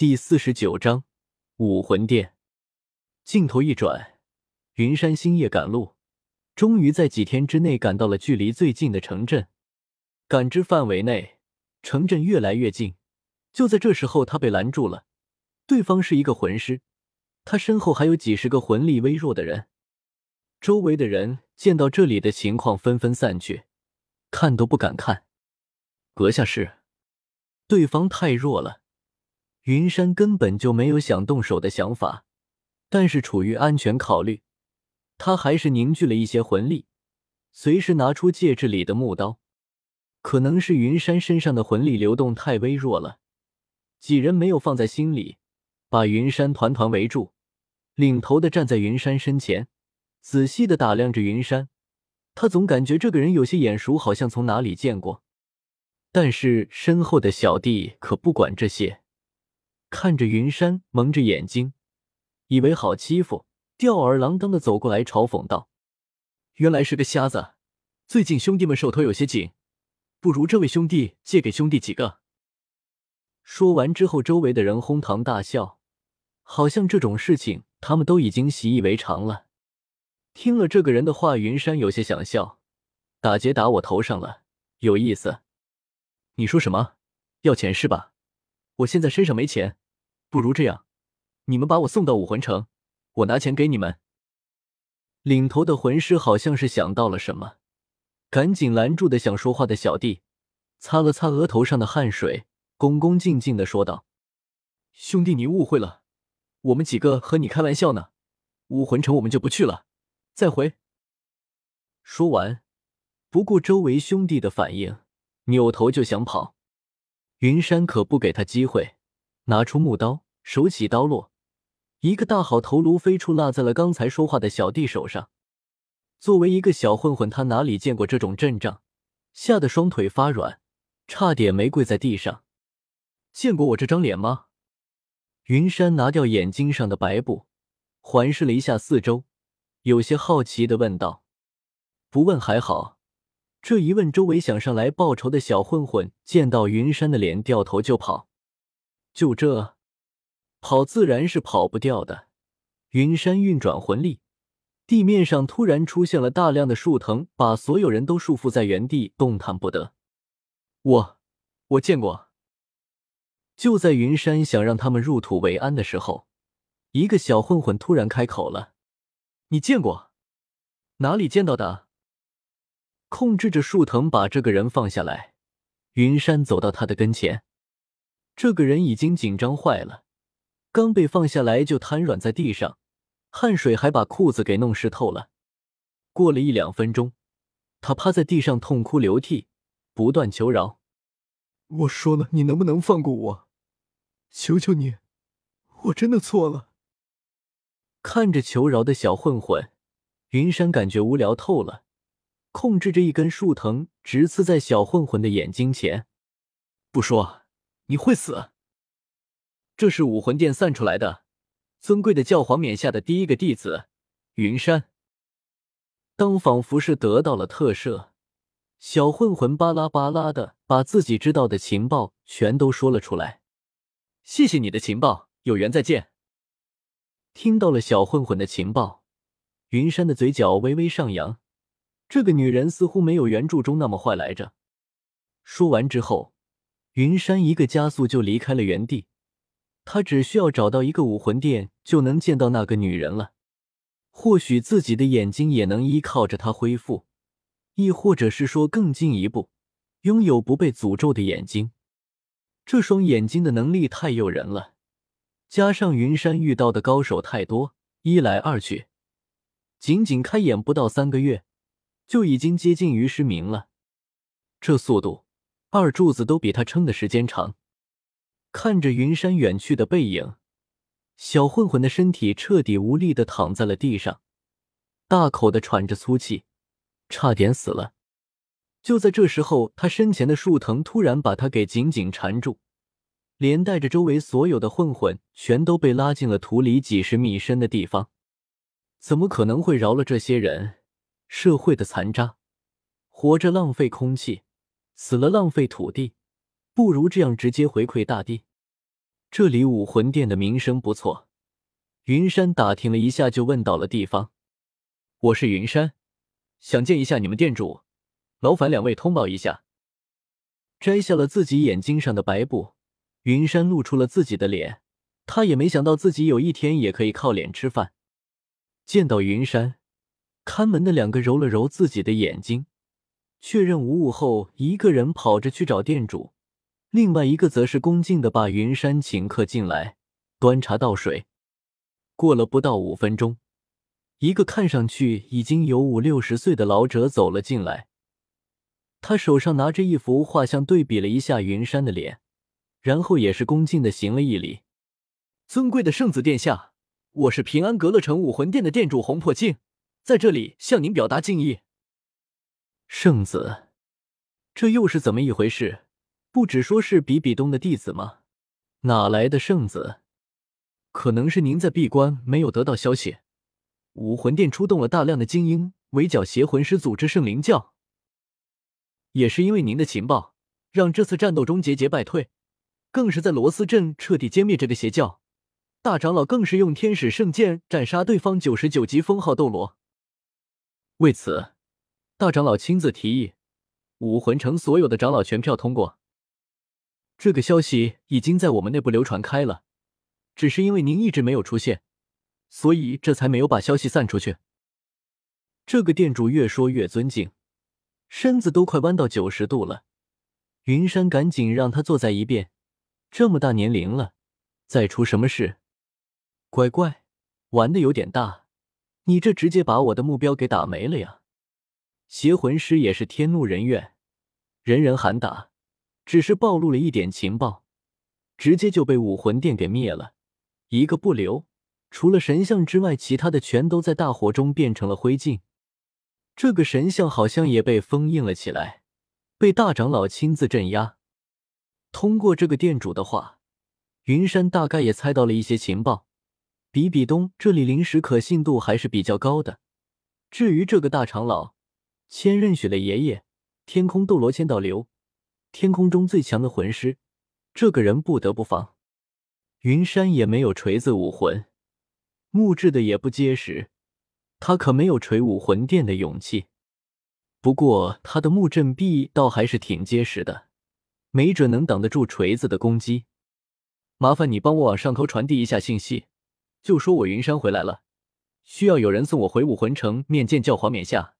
第四十九章武魂殿。镜头一转，云山星夜赶路，终于在几天之内赶到了距离最近的城镇。感知范围内，城镇越来越近。就在这时候，他被拦住了。对方是一个魂师，他身后还有几十个魂力微弱的人。周围的人见到这里的情况，纷纷散去，看都不敢看。阁下是？对方太弱了。云山根本就没有想动手的想法，但是出于安全考虑，他还是凝聚了一些魂力，随时拿出戒指里的木刀。可能是云山身上的魂力流动太微弱了，几人没有放在心里，把云山团团围住。领头的站在云山身前，仔细的打量着云山。他总感觉这个人有些眼熟，好像从哪里见过。但是身后的小弟可不管这些。看着云山，蒙着眼睛，以为好欺负，吊儿郎当的走过来，嘲讽道：“原来是个瞎子。最近兄弟们手头有些紧，不如这位兄弟借给兄弟几个。”说完之后，周围的人哄堂大笑，好像这种事情他们都已经习以为常了。听了这个人的话，云山有些想笑：“打劫打我头上了，有意思。”你说什么？要钱是吧？我现在身上没钱。不如这样，你们把我送到武魂城，我拿钱给你们。领头的魂师好像是想到了什么，赶紧拦住的想说话的小弟，擦了擦额头上的汗水，恭恭敬敬的说道：“兄弟，你误会了，我们几个和你开玩笑呢。武魂城我们就不去了，再回。”说完，不顾周围兄弟的反应，扭头就想跑。云山可不给他机会。拿出木刀，手起刀落，一个大好头颅飞出，落在了刚才说话的小弟手上。作为一个小混混，他哪里见过这种阵仗，吓得双腿发软，差点没跪在地上。见过我这张脸吗？云山拿掉眼睛上的白布，环视了一下四周，有些好奇的问道：“不问还好，这一问，周围想上来报仇的小混混见到云山的脸，掉头就跑。”就这，跑自然是跑不掉的。云山运转魂力，地面上突然出现了大量的树藤，把所有人都束缚在原地，动弹不得。我，我见过。就在云山想让他们入土为安的时候，一个小混混突然开口了：“你见过？哪里见到的？”控制着树藤，把这个人放下来。云山走到他的跟前。这个人已经紧张坏了，刚被放下来就瘫软在地上，汗水还把裤子给弄湿透了。过了一两分钟，他趴在地上痛哭流涕，不断求饶：“我说了，你能不能放过我？求求你，我真的错了。”看着求饶的小混混，云山感觉无聊透了，控制着一根树藤直刺在小混混的眼睛前，不说。你会死。这是武魂殿散出来的尊贵的教皇冕下的第一个弟子云山。当仿佛是得到了特赦，小混混巴拉巴拉的把自己知道的情报全都说了出来。谢谢你的情报，有缘再见。听到了小混混的情报，云山的嘴角微微上扬。这个女人似乎没有原著中那么坏来着。说完之后。云山一个加速就离开了原地，他只需要找到一个武魂殿，就能见到那个女人了。或许自己的眼睛也能依靠着她恢复，亦或者是说更进一步，拥有不被诅咒的眼睛。这双眼睛的能力太诱人了，加上云山遇到的高手太多，一来二去，仅仅开眼不到三个月，就已经接近于失明了。这速度。二柱子都比他撑的时间长。看着云山远去的背影，小混混的身体彻底无力的躺在了地上，大口的喘着粗气，差点死了。就在这时候，他身前的树藤突然把他给紧紧缠住，连带着周围所有的混混全都被拉进了土里几十米深的地方。怎么可能会饶了这些人？社会的残渣，活着浪费空气。死了浪费土地，不如这样直接回馈大地。这里武魂殿的名声不错。云山打听了一下，就问到了地方。我是云山，想见一下你们店主，劳烦两位通报一下。摘下了自己眼睛上的白布，云山露出了自己的脸。他也没想到自己有一天也可以靠脸吃饭。见到云山，看门的两个揉了揉自己的眼睛，确认无误后，一个人跑着去找店主，另外一个则是恭敬的把云山请客进来，端茶倒水。过了不到五分钟，一个看上去已经有五六十岁的老者走了进来，他手上拿着一幅画像，对比了一下云山的脸，然后也是恭敬的行了一礼：“尊贵的圣子殿下，我是平安阁乐城武魂殿的店主洪破镜，在这里向您表达敬意。”圣子，这又是怎么一回事？不只说是比比东的弟子吗？哪来的圣子？可能是您在闭关没有得到消息，武魂殿出动了大量的精英围剿邪魂师组织圣灵教，也是因为您的情报，让这次战斗中节节败退，更是在罗斯镇彻底歼灭这个邪教。大长老更是用天使圣剑斩杀对方九十九级封号斗罗。为此，大长老亲自提议，武魂城所有的长老全票通过。这个消息已经在我们内部流传开了。只是因为您一直没有出现，所以这才没有把消息散出去。这个店主越说越尊敬，身子都快弯到九十度了。云山赶紧让他坐在一边。这么大年龄了，再出什么事？乖乖，玩的有点大，你这直接把我的目标给打没了呀！邪魂师也是天怒人怨，人人喊打，只是暴露了一点情报，直接就被武魂殿给灭了。一个不留，除了神像之外，其他的全都在大火中变成了灰烬。这个神像好像也被封印了起来，被大长老亲自镇压。通过这个店主的话，云山大概也猜到了一些情报。比比东这里灵石可信度还是比较高的。至于这个大长老，千仞雪的爷爷，天空斗罗千道流，天空中最强的魂师，这个人不得不防。云山也没有锤子武魂，木质的也不结实，他可没有锤武魂殿的勇气。不过他的木阵壁倒还是挺结实的，没准能挡得住锤子的攻击。麻烦你帮我往上头传递一下信息，就说我云山回来了，需要有人送我回武魂城面见教皇冕下。